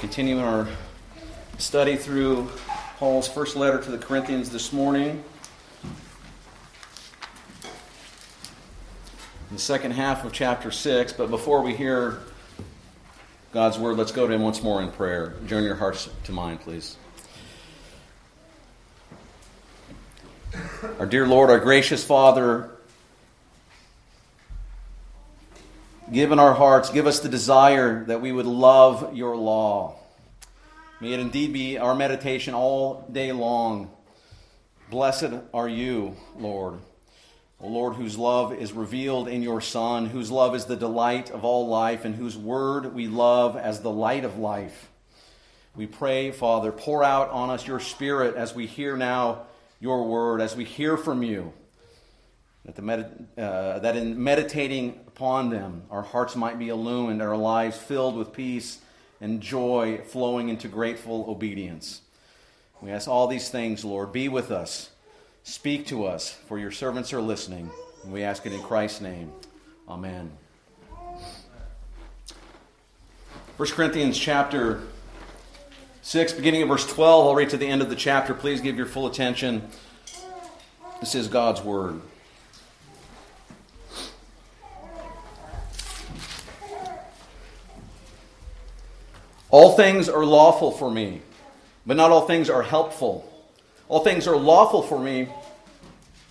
continuing our study through Paul's first letter to the Corinthians this morning. The second half of chapter 6. But before we hear God's word, let's go to Him once more in prayer. Join your hearts to mine, please. Our dear Lord, our gracious Father, give in our hearts, give us the desire that we would love your law. May it indeed be our meditation all day long. Blessed are you, Lord. O Lord, whose love is revealed in your Son, whose love is the delight of all life, and whose word we love as the light of life. We pray, Father, pour out on us your Spirit as we hear now your word, as we hear from you. That, the med- uh, that in meditating upon them, our hearts might be illumined, our lives filled with peace and joy flowing into grateful obedience. We ask all these things, Lord. Be with us. Speak to us, for your servants are listening. And we ask it in Christ's name. Amen. 1 Corinthians chapter 6, beginning at verse 12, I'll read to the end of the chapter. Please give your full attention. This is God's Word. All things are lawful for me, but not all things are helpful. All things are lawful for me,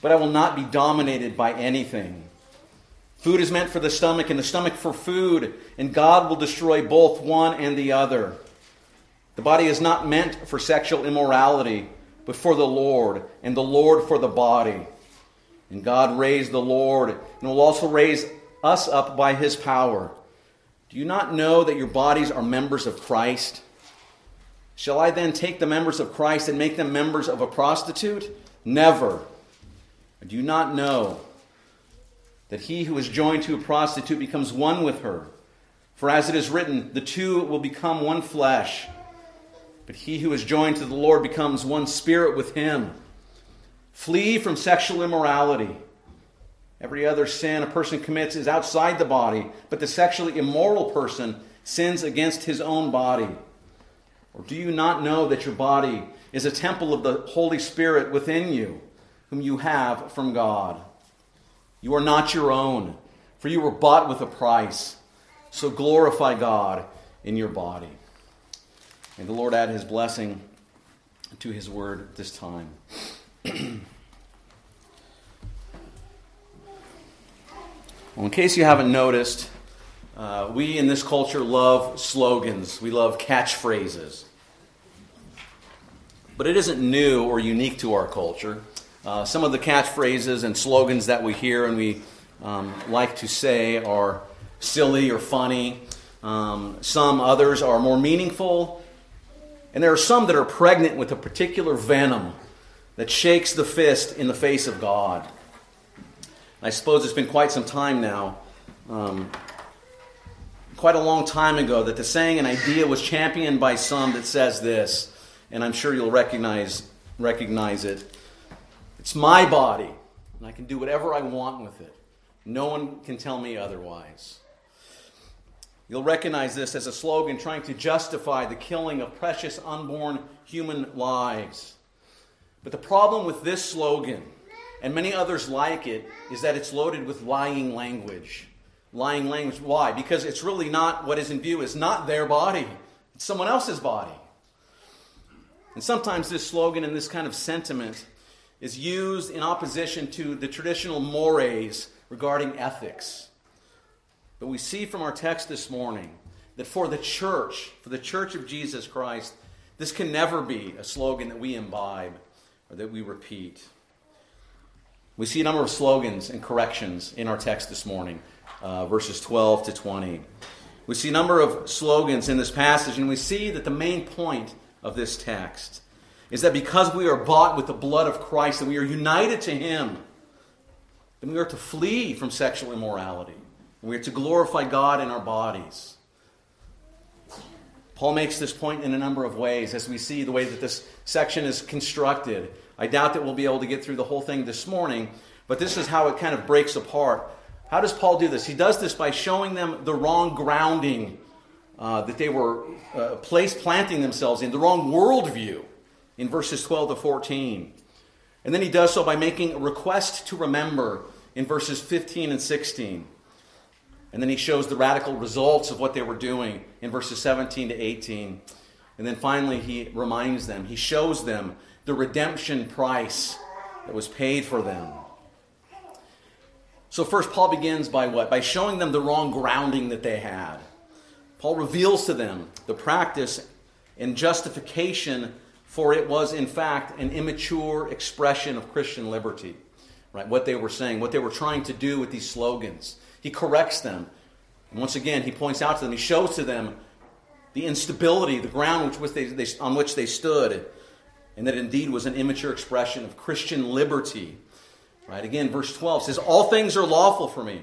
but I will not be dominated by anything. Food is meant for the stomach, and the stomach for food, and God will destroy both one and the other. The body is not meant for sexual immorality, but for the Lord, and the Lord for the body. And God raised the Lord, and will also raise us up by his power. Do you not know that your bodies are members of Christ? Shall I then take the members of Christ and make them members of a prostitute? Never. Do you not know that he who is joined to a prostitute becomes one with her? For as it is written, the two will become one flesh. But he who is joined to the Lord becomes one spirit with him. Flee from sexual immorality. Every other sin a person commits is outside the body, but the sexually immoral person sins against his own body. Or do you not know that your body is a temple of the Holy Spirit within you, whom you have from God? You are not your own, for you were bought with a price. So glorify God in your body. May the Lord add his blessing to his word this time. Well, in case you haven't noticed, uh, we in this culture love slogans, we love catchphrases. But it isn't new or unique to our culture. Uh, some of the catchphrases and slogans that we hear and we um, like to say are silly or funny. Um, some others are more meaningful. And there are some that are pregnant with a particular venom that shakes the fist in the face of God. I suppose it's been quite some time now, um, quite a long time ago, that the saying and idea was championed by some that says this, and I'm sure you'll recognize, recognize it. It's my body, and I can do whatever I want with it. No one can tell me otherwise. You'll recognize this as a slogan trying to justify the killing of precious unborn human lives. But the problem with this slogan and many others like it, is that it's loaded with lying language. Lying language. Why? Because it's really not what is in view, it's not their body, it's someone else's body. And sometimes this slogan and this kind of sentiment is used in opposition to the traditional mores regarding ethics. But we see from our text this morning that for the church, for the church of Jesus Christ, this can never be a slogan that we imbibe or that we repeat. We see a number of slogans and corrections in our text this morning, uh, verses 12 to 20. We see a number of slogans in this passage, and we see that the main point of this text is that because we are bought with the blood of Christ and we are united to Him, then we are to flee from sexual immorality. We are to glorify God in our bodies. Paul makes this point in a number of ways as we see the way that this section is constructed. I doubt that we'll be able to get through the whole thing this morning, but this is how it kind of breaks apart. How does Paul do this? He does this by showing them the wrong grounding uh, that they were uh, placed planting themselves in, the wrong worldview in verses 12 to 14. And then he does so by making a request to remember in verses 15 and 16. And then he shows the radical results of what they were doing in verses 17 to 18. And then finally, he reminds them, he shows them the redemption price that was paid for them. So, first, Paul begins by what? By showing them the wrong grounding that they had. Paul reveals to them the practice and justification, for it was, in fact, an immature expression of Christian liberty. Right? What they were saying, what they were trying to do with these slogans. He corrects them. Once again, he points out to them, he shows to them the instability, the ground which they, they, on which they stood, and that indeed was an immature expression of Christian liberty. Right? Again, verse 12 says, All things are lawful for me,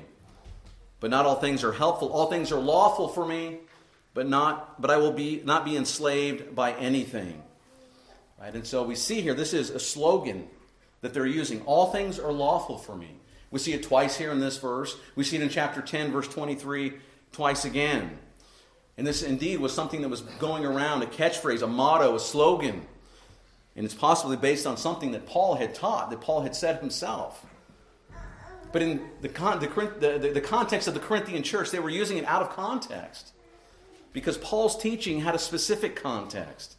but not all things are helpful. All things are lawful for me, but not but I will be not be enslaved by anything. Right? And so we see here this is a slogan that they're using. All things are lawful for me. We see it twice here in this verse. We see it in chapter 10, verse 23, twice again. And this indeed was something that was going around a catchphrase, a motto, a slogan. And it's possibly based on something that Paul had taught, that Paul had said himself. But in the, con- the, the, the context of the Corinthian church, they were using it out of context. Because Paul's teaching had a specific context.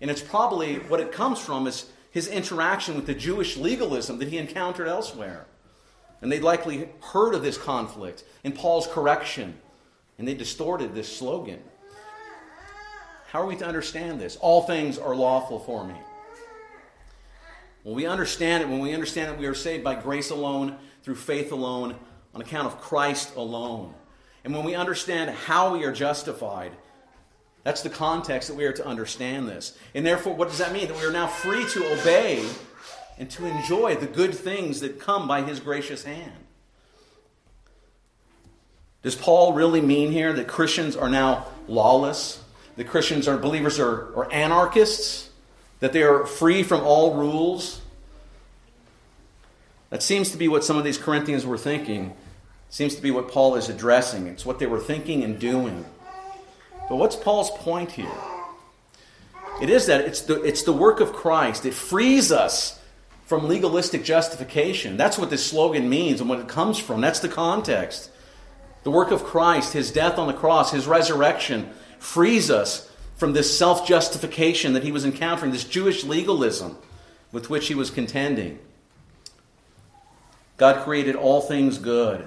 And it's probably what it comes from is his interaction with the Jewish legalism that he encountered elsewhere. And they'd likely heard of this conflict in Paul's correction, and they distorted this slogan. How are we to understand this? All things are lawful for me. When we understand it, when we understand that we are saved by grace alone, through faith alone, on account of Christ alone, and when we understand how we are justified, that's the context that we are to understand this. And therefore, what does that mean? That we are now free to obey and to enjoy the good things that come by his gracious hand. Does Paul really mean here that Christians are now lawless? That Christians are believers are, are anarchists? That they are free from all rules? That seems to be what some of these Corinthians were thinking. Seems to be what Paul is addressing. It's what they were thinking and doing. But what's Paul's point here? It is that it's the, it's the work of Christ. It frees us from legalistic justification. That's what this slogan means and what it comes from. That's the context. The work of Christ, his death on the cross, his resurrection, frees us from this self justification that he was encountering, this Jewish legalism with which he was contending. God created all things good,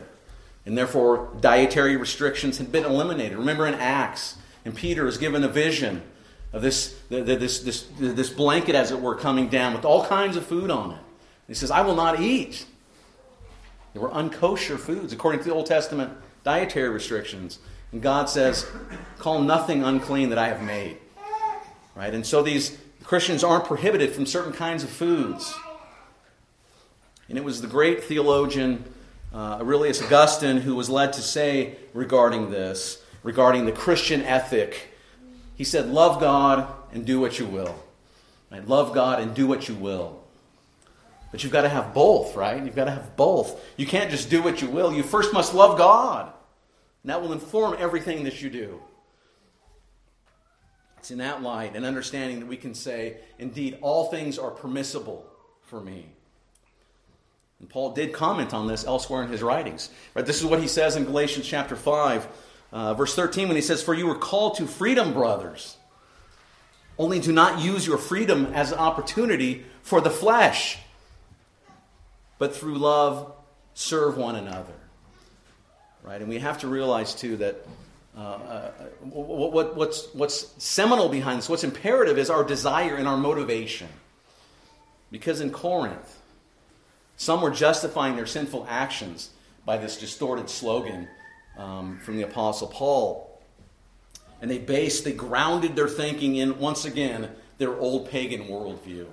and therefore dietary restrictions had been eliminated. Remember in Acts, and Peter is given a vision of this, this, this, this blanket, as it were, coming down with all kinds of food on it. He says, I will not eat. They were unkosher foods according to the Old Testament dietary restrictions. And God says, Call nothing unclean that I have made. Right? And so these Christians aren't prohibited from certain kinds of foods. And it was the great theologian uh, Aurelius Augustine who was led to say regarding this, regarding the Christian ethic he said, Love God and do what you will. Right? Love God and do what you will. But you've got to have both, right? You've got to have both. You can't just do what you will. You first must love God. And that will inform everything that you do. It's in that light and understanding that we can say, indeed, all things are permissible for me. And Paul did comment on this elsewhere in his writings. Right? This is what he says in Galatians chapter 5, uh, verse 13, when he says, For you were called to freedom, brothers, only do not use your freedom as an opportunity for the flesh, but through love serve one another. Right? And we have to realize, too, that uh, uh, what, what, what's, what's seminal behind this, what's imperative, is our desire and our motivation. Because in Corinth, some were justifying their sinful actions by this distorted slogan um, from the Apostle Paul. And they based, they grounded their thinking in, once again, their old pagan worldview,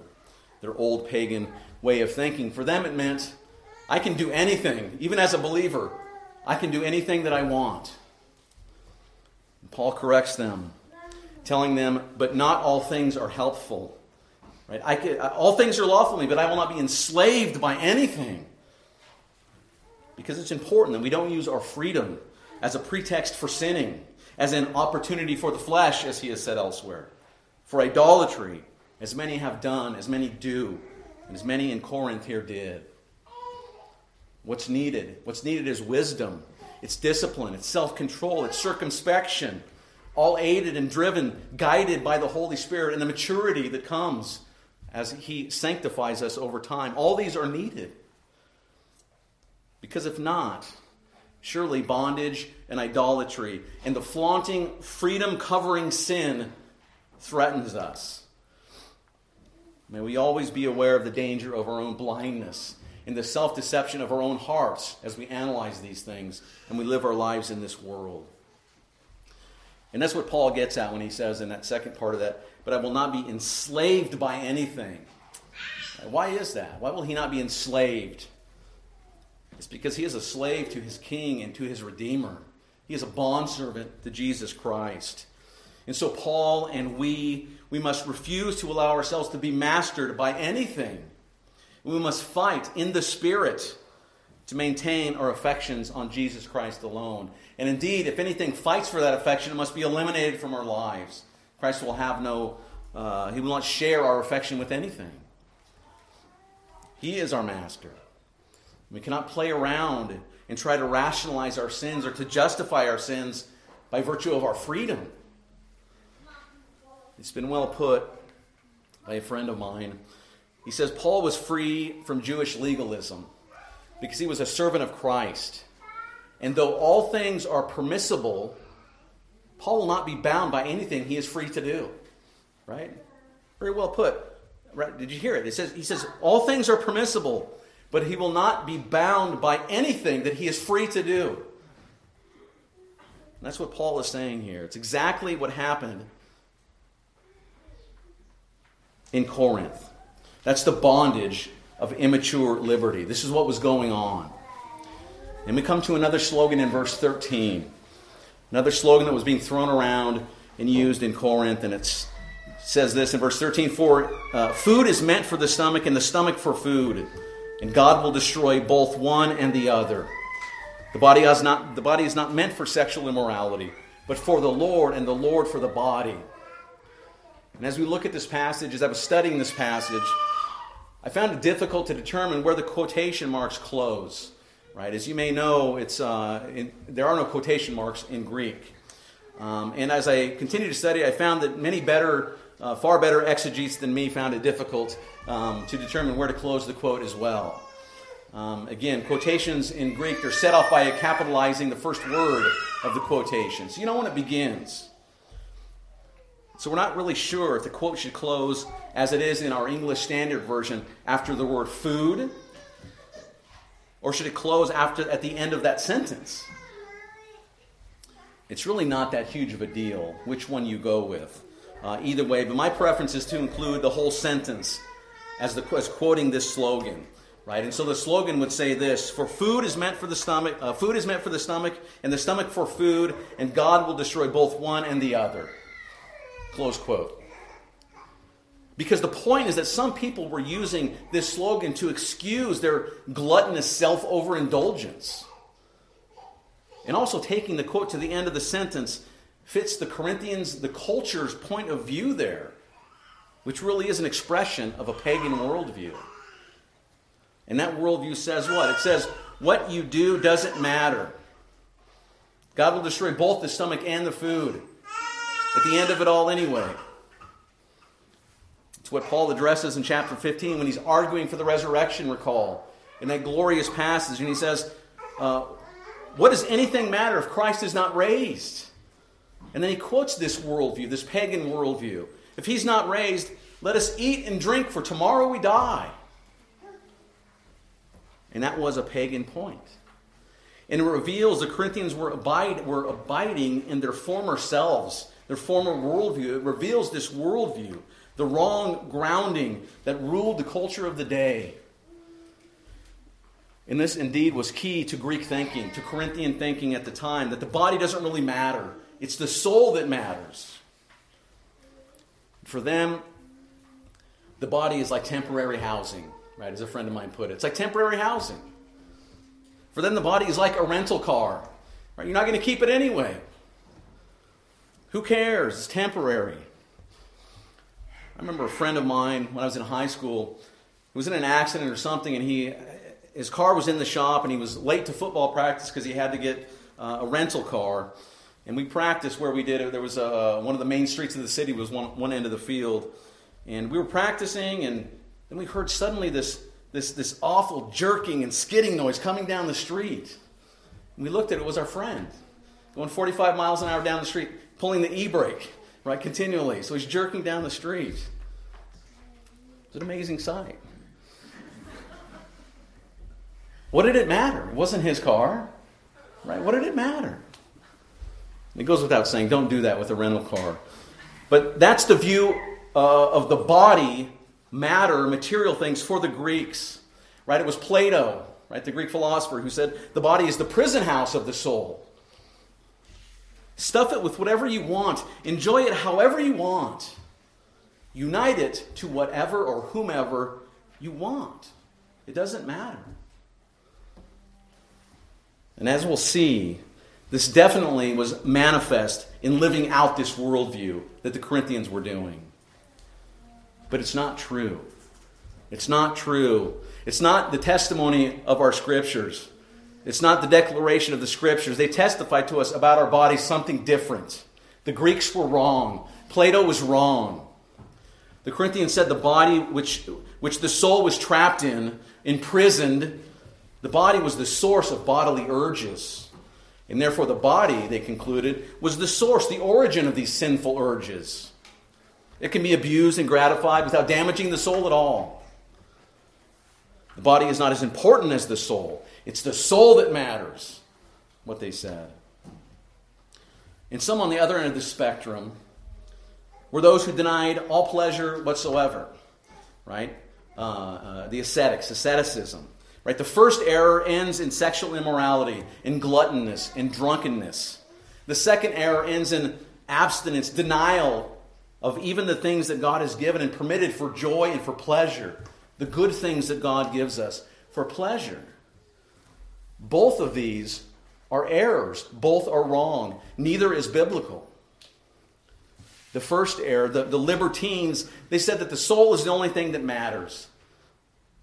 their old pagan way of thinking. For them, it meant, I can do anything, even as a believer, I can do anything that I want. And Paul corrects them, telling them, but not all things are helpful. Right? I can, uh, all things are lawful to me, but I will not be enslaved by anything. Because it's important that we don't use our freedom as a pretext for sinning. as an opportunity for the flesh, as he has said elsewhere, for idolatry, as many have done, as many do, and as many in Corinth here did. What's needed? What's needed is wisdom, it's discipline, it's self control, it's circumspection, all aided and driven, guided by the Holy Spirit, and the maturity that comes as He sanctifies us over time. All these are needed. Because if not, surely bondage and idolatry and the flaunting, freedom covering sin threatens us. May we always be aware of the danger of our own blindness and the self deception of our own hearts as we analyze these things and we live our lives in this world. And that's what Paul gets at when he says in that second part of that, but I will not be enslaved by anything. Why is that? Why will he not be enslaved? It's because he is a slave to his king and to his redeemer. He is a bondservant to Jesus Christ. And so, Paul and we, we must refuse to allow ourselves to be mastered by anything. We must fight in the Spirit to maintain our affections on Jesus Christ alone. And indeed, if anything fights for that affection, it must be eliminated from our lives. Christ will have no, uh, he will not share our affection with anything. He is our master. We cannot play around and try to rationalize our sins or to justify our sins by virtue of our freedom. It's been well put by a friend of mine. He says Paul was free from Jewish legalism because he was a servant of Christ. And though all things are permissible, Paul will not be bound by anything he is free to do. Right? Very well put. Right? Did you hear it? It says, he says, all things are permissible, but he will not be bound by anything that he is free to do. And that's what Paul is saying here. It's exactly what happened in Corinth. That's the bondage of immature liberty. This is what was going on. And we come to another slogan in verse 13. Another slogan that was being thrown around and used in Corinth, and it says this in verse 13 For uh, food is meant for the stomach, and the stomach for food, and God will destroy both one and the other. The body, is not, the body is not meant for sexual immorality, but for the Lord, and the Lord for the body. And as we look at this passage, as I was studying this passage, I found it difficult to determine where the quotation marks close. Right? As you may know, it's, uh, in, there are no quotation marks in Greek. Um, and as I continued to study, I found that many better, uh, far better exegetes than me found it difficult um, to determine where to close the quote as well. Um, again, quotations in Greek, they're set off by capitalizing the first word of the quotation. So you know when it begins. So we're not really sure if the quote should close as it is in our English Standard Version after the word food, or should it close after at the end of that sentence? It's really not that huge of a deal which one you go with. Uh, either way, but my preference is to include the whole sentence as, the, as quoting this slogan right? And so the slogan would say this: "For food is meant for the stomach, uh, food is meant for the stomach, and the stomach for food, and God will destroy both one and the other." Close quote. Because the point is that some people were using this slogan to excuse their gluttonous self overindulgence. And also taking the quote to the end of the sentence fits the Corinthians, the culture's point of view there, which really is an expression of a pagan worldview. And that worldview says what? It says, what you do doesn't matter. God will destroy both the stomach and the food at the end of it all anyway. It's what Paul addresses in chapter 15 when he's arguing for the resurrection, recall, in that glorious passage. And he says, uh, What does anything matter if Christ is not raised? And then he quotes this worldview, this pagan worldview. If he's not raised, let us eat and drink, for tomorrow we die. And that was a pagan point. And it reveals the Corinthians were, abide, were abiding in their former selves their former worldview. It reveals this worldview, the wrong grounding that ruled the culture of the day. And this indeed was key to Greek thinking, to Corinthian thinking at the time, that the body doesn't really matter. It's the soul that matters. For them, the body is like temporary housing, right? As a friend of mine put it, it's like temporary housing. For them, the body is like a rental car, right? You're not going to keep it anyway. Who cares? It's temporary. I remember a friend of mine when I was in high school who was in an accident or something, and he his car was in the shop, and he was late to football practice because he had to get uh, a rental car. And we practiced where we did it. There was a, one of the main streets of the city was one, one end of the field, and we were practicing, and then we heard suddenly this this this awful jerking and skidding noise coming down the street. And we looked at it, it was our friend going 45 miles an hour down the street, pulling the e brake, right, continually. So he's jerking down the street. It's an amazing sight. What did it matter? It wasn't his car, right? What did it matter? It goes without saying, don't do that with a rental car. But that's the view uh, of the body, matter, material things for the Greeks, right? It was Plato, right, the Greek philosopher, who said the body is the prison house of the soul. Stuff it with whatever you want, enjoy it however you want. Unite it to whatever or whomever you want. It doesn't matter. And as we'll see, this definitely was manifest in living out this worldview that the Corinthians were doing. But it's not true. It's not true. It's not the testimony of our scriptures. It's not the declaration of the scriptures. They testify to us about our bodies something different. The Greeks were wrong. Plato was wrong. The Corinthians said the body which, which the soul was trapped in, imprisoned, the body was the source of bodily urges. And therefore, the body, they concluded, was the source, the origin of these sinful urges. It can be abused and gratified without damaging the soul at all. The body is not as important as the soul. It's the soul that matters, what they said. And some on the other end of the spectrum were those who denied all pleasure whatsoever, right? Uh, uh, the ascetics, asceticism. Right? The first error ends in sexual immorality, in gluttonness, in drunkenness. The second error ends in abstinence, denial of even the things that God has given and permitted for joy and for pleasure, the good things that God gives us for pleasure. Both of these are errors, both are wrong. Neither is biblical. The first error, the, the libertines, they said that the soul is the only thing that matters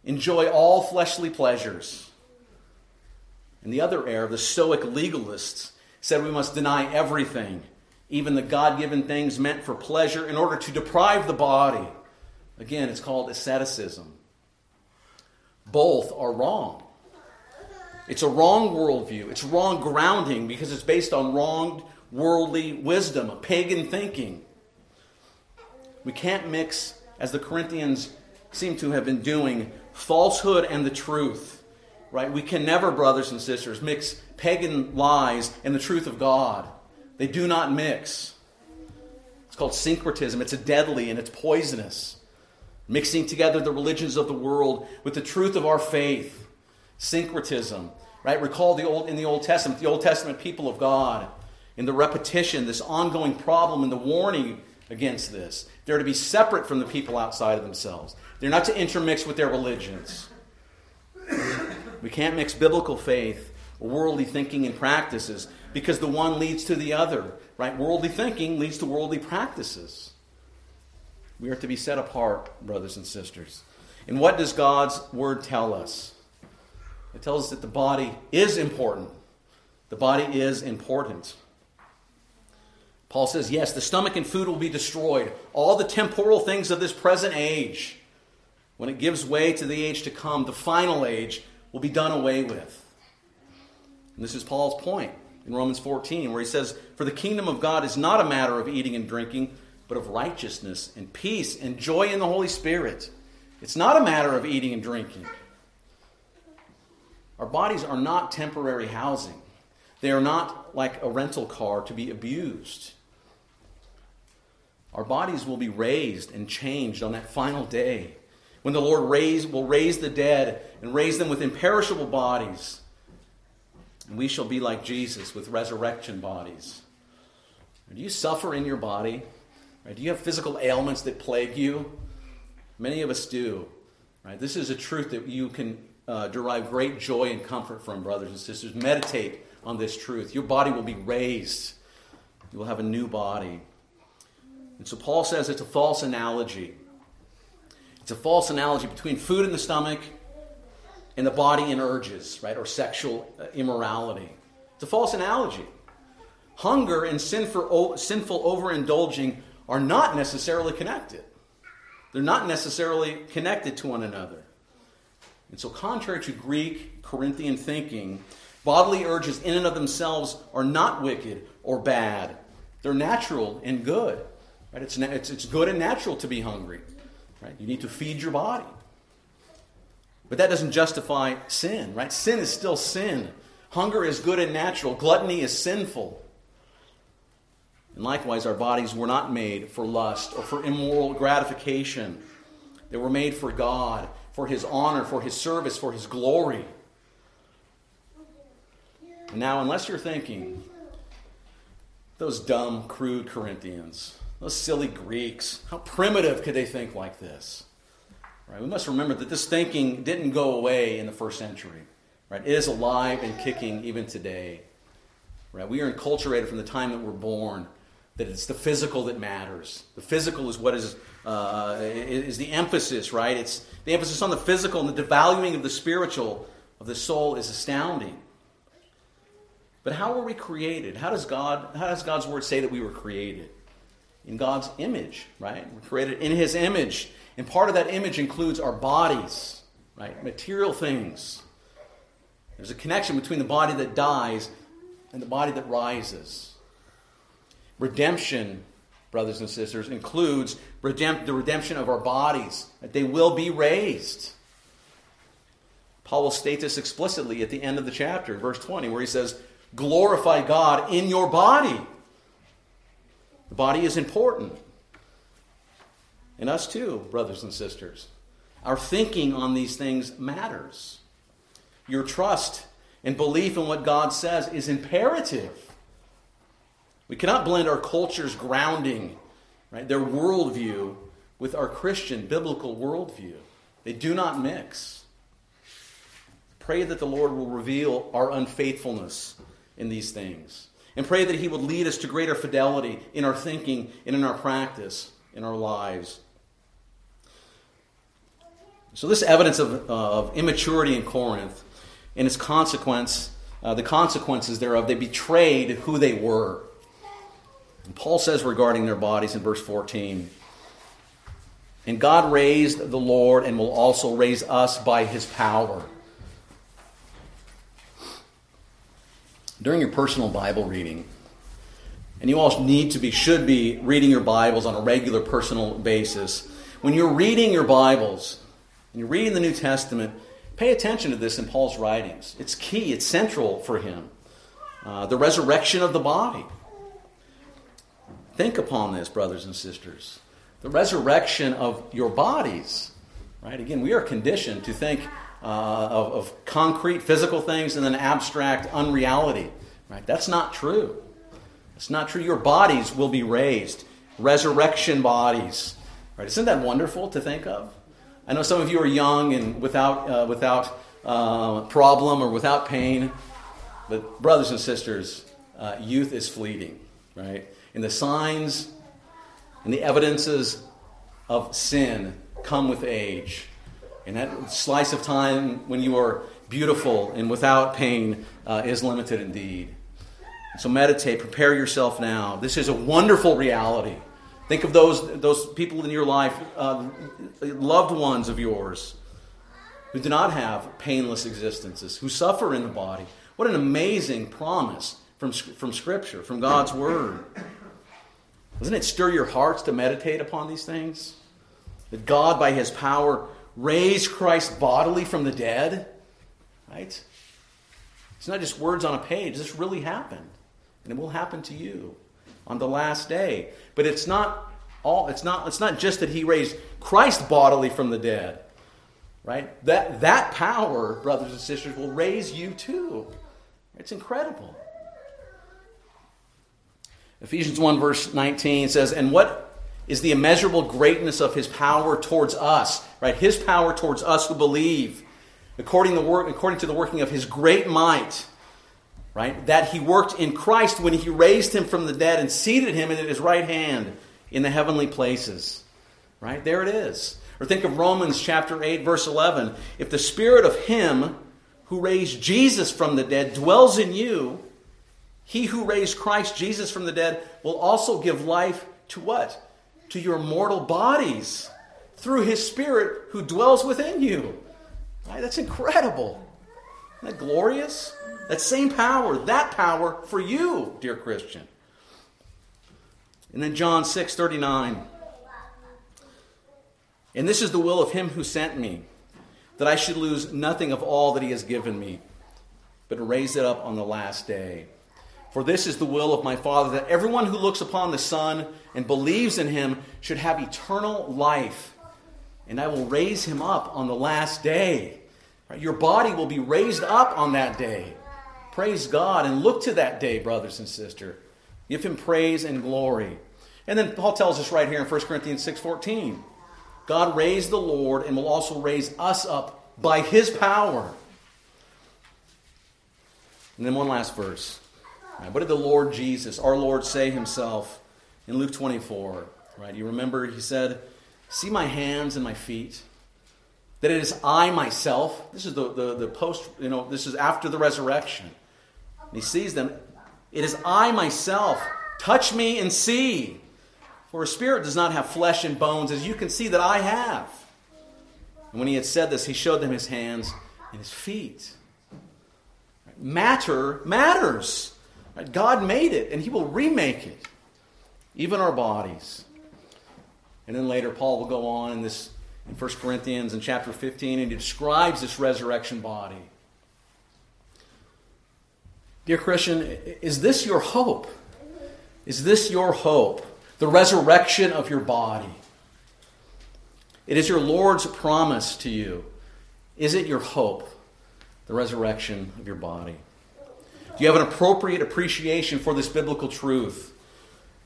enjoy all fleshly pleasures. And the other error, the Stoic legalists, said we must deny everything, even the God given things meant for pleasure, in order to deprive the body. Again, it's called asceticism. Both are wrong. It's a wrong worldview. It's wrong grounding because it's based on wrong worldly wisdom, pagan thinking. We can't mix, as the Corinthians seem to have been doing, falsehood and the truth. Right? We can never, brothers and sisters, mix pagan lies and the truth of God. They do not mix. It's called syncretism. It's a deadly and it's poisonous. Mixing together the religions of the world with the truth of our faith. Syncretism. Right? Recall the old in the Old Testament, the Old Testament people of God, in the repetition, this ongoing problem and the warning against this. They're to be separate from the people outside of themselves. They're not to intermix with their religions. We can't mix biblical faith, worldly thinking, and practices because the one leads to the other. Right? Worldly thinking leads to worldly practices. We are to be set apart, brothers and sisters. And what does God's word tell us? It tells us that the body is important. The body is important. Paul says, yes, the stomach and food will be destroyed. All the temporal things of this present age when it gives way to the age to come, the final age, will be done away with. And this is Paul's point in Romans 14, where he says, For the kingdom of God is not a matter of eating and drinking, but of righteousness and peace and joy in the Holy Spirit. It's not a matter of eating and drinking. Our bodies are not temporary housing, they are not like a rental car to be abused. Our bodies will be raised and changed on that final day when the Lord raise, will raise the dead and raise them with imperishable bodies. And we shall be like Jesus with resurrection bodies. Do you suffer in your body? Do you have physical ailments that plague you? Many of us do. Right? This is a truth that you can uh, derive great joy and comfort from, brothers and sisters. Meditate on this truth. Your body will be raised. You will have a new body. And so Paul says it's a false analogy. It's a false analogy between food in the stomach and the body in urges, right, or sexual uh, immorality. It's a false analogy. Hunger and sinful, sinful overindulging are not necessarily connected. They're not necessarily connected to one another. And so, contrary to Greek Corinthian thinking, bodily urges in and of themselves are not wicked or bad. They're natural and good. Right? It's, it's, it's good and natural to be hungry. Right? You need to feed your body. But that doesn't justify sin, right? Sin is still sin. Hunger is good and natural. Gluttony is sinful. And likewise, our bodies were not made for lust or for immoral gratification. They were made for God, for His honor, for His service, for His glory. Now, unless you're thinking, those dumb, crude Corinthians, those silly Greeks, how primitive could they think like this? Right? We must remember that this thinking didn't go away in the first century. Right? It is alive and kicking even today. Right? We are enculturated from the time that we're born that it's the physical that matters. The physical is what is uh, is the emphasis, right? It's the emphasis on the physical and the devaluing of the spiritual of the soul is astounding. But how were we created? How does God how does God's word say that we were created? In God's image, right? We're created in his image. And part of that image includes our bodies, right? Material things. There's a connection between the body that dies and the body that rises. Redemption, brothers and sisters, includes the redemption of our bodies, that they will be raised. Paul will state this explicitly at the end of the chapter, verse 20, where he says, Glorify God in your body. The body is important. And us too, brothers and sisters. Our thinking on these things matters. Your trust and belief in what God says is imperative. We cannot blend our culture's grounding, right, their worldview, with our Christian biblical worldview. They do not mix. Pray that the Lord will reveal our unfaithfulness in these things. And pray that He would lead us to greater fidelity in our thinking and in our practice in our lives. So, this evidence of, uh, of immaturity in Corinth and its consequence, uh, the consequences thereof, they betrayed who they were. And Paul says regarding their bodies in verse 14 And God raised the Lord and will also raise us by his power. During your personal Bible reading, and you all need to be, should be reading your Bibles on a regular personal basis. When you're reading your Bibles, and you're reading the New Testament, pay attention to this in Paul's writings. It's key, it's central for him. Uh, the resurrection of the body. Think upon this, brothers and sisters. The resurrection of your bodies. Right? Again, we are conditioned to think uh, of, of concrete physical things and then abstract unreality. Right? That's not true. It's not true. Your bodies will be raised. Resurrection bodies. Right? Isn't that wonderful to think of? I know some of you are young and without, uh, without uh, problem or without pain, but brothers and sisters, uh, youth is fleeting, right? And the signs and the evidences of sin come with age. And that slice of time when you are beautiful and without pain uh, is limited indeed. So meditate, prepare yourself now. This is a wonderful reality. Think of those, those people in your life, uh, loved ones of yours, who do not have painless existences, who suffer in the body. What an amazing promise from, from Scripture, from God's Word. Doesn't it stir your hearts to meditate upon these things? That God, by His power, raised Christ bodily from the dead? Right? It's not just words on a page. This really happened. And it will happen to you on the last day. But it's not all it's not it's not just that he raised Christ bodily from the dead. Right? That that power, brothers and sisters, will raise you too. It's incredible. Ephesians 1 verse 19 says, "And what is the immeasurable greatness of his power towards us?" Right? His power towards us who believe, according, the according to the working of his great might right? That he worked in Christ when he raised him from the dead and seated him at his right hand in the heavenly places. Right? There it is. Or think of Romans chapter 8, verse 11. If the spirit of him who raised Jesus from the dead dwells in you, he who raised Christ Jesus from the dead will also give life to what? To your mortal bodies through his spirit who dwells within you. Right? That's incredible. Isn't that glorious? That same power, that power for you, dear Christian. And then John 6 39. And this is the will of him who sent me, that I should lose nothing of all that he has given me, but raise it up on the last day. For this is the will of my Father, that everyone who looks upon the Son and believes in him should have eternal life, and I will raise him up on the last day. Your body will be raised up on that day. Praise God and look to that day, brothers and sisters. Give him praise and glory. And then Paul tells us right here in 1 Corinthians 6:14. God raised the Lord and will also raise us up by his power. And then one last verse. Right, what did the Lord Jesus, our Lord, say himself in Luke 24? Right? You remember he said, See my hands and my feet? That it is I myself. This is the, the, the post, you know, this is after the resurrection. And he sees them. It is I myself. Touch me and see. For a spirit does not have flesh and bones, as you can see that I have. And when he had said this, he showed them his hands and his feet. Matter matters. God made it, and he will remake it, even our bodies. And then later, Paul will go on in this in 1 Corinthians in chapter 15, and he describes this resurrection body. Dear Christian, is this your hope? Is this your hope? the resurrection of your body. It is your Lord's promise to you. Is it your hope, the resurrection of your body? Do you have an appropriate appreciation for this biblical truth,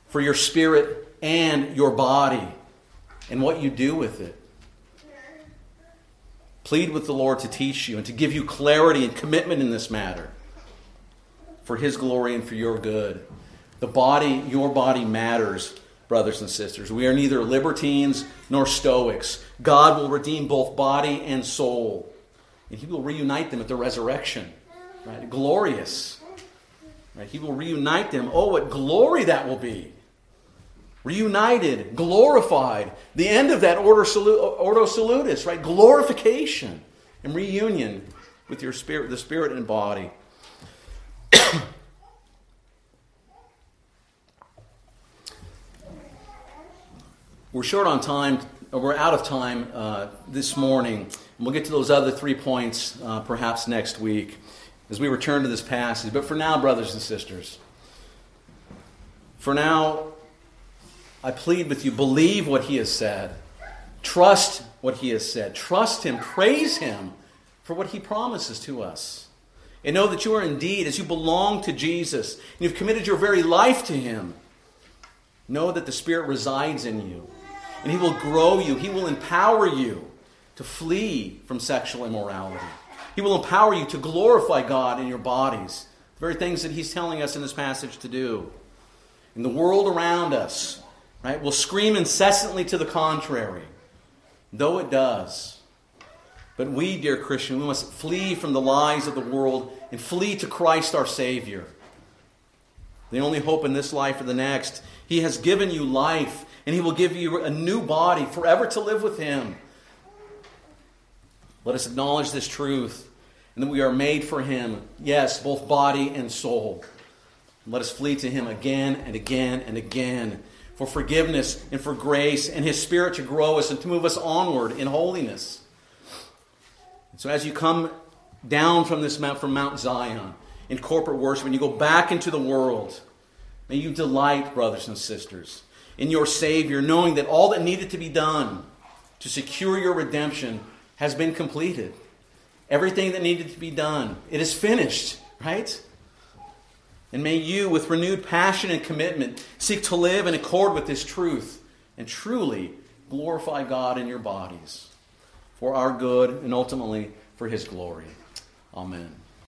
for your spirit and your body, and what you do with it? Plead with the Lord to teach you and to give you clarity and commitment in this matter for His glory and for your good. The body, your body matters, brothers and sisters. We are neither libertines nor Stoics. God will redeem both body and soul, and He will reunite them at the resurrection. Right? Glorious. Right? He will reunite them. Oh, what glory that will be! Reunited, glorified. The end of that ordo, ordo salutis, right? Glorification and reunion with your spirit, the spirit and body. We're short on time, we're out of time uh, this morning. And we'll get to those other three points uh, perhaps next week as we return to this passage. But for now, brothers and sisters, for now, I plead with you believe what he has said, trust what he has said, trust him, praise him for what he promises to us. And know that you are indeed, as you belong to Jesus, and you've committed your very life to him, know that the Spirit resides in you and He will grow you, He will empower you to flee from sexual immorality. He will empower you to glorify God in your bodies, the very things that He's telling us in this passage to do. And the world around us, right, will scream incessantly to the contrary, though it does. But we, dear Christian, we must flee from the lies of the world and flee to Christ our Savior. The only hope in this life or the next. He has given you life and He will give you a new body forever to live with Him. Let us acknowledge this truth and that we are made for Him, yes, both body and soul. Let us flee to Him again and again and again for forgiveness and for grace and His Spirit to grow us and to move us onward in holiness. So as you come down from this mount, from Mount Zion in corporate worship, and you go back into the world, may you delight, brothers and sisters in your Savior, knowing that all that needed to be done to secure your redemption has been completed. Everything that needed to be done, it is finished, right? And may you, with renewed passion and commitment, seek to live in accord with this truth and truly glorify God in your bodies for our good and ultimately for His glory. Amen.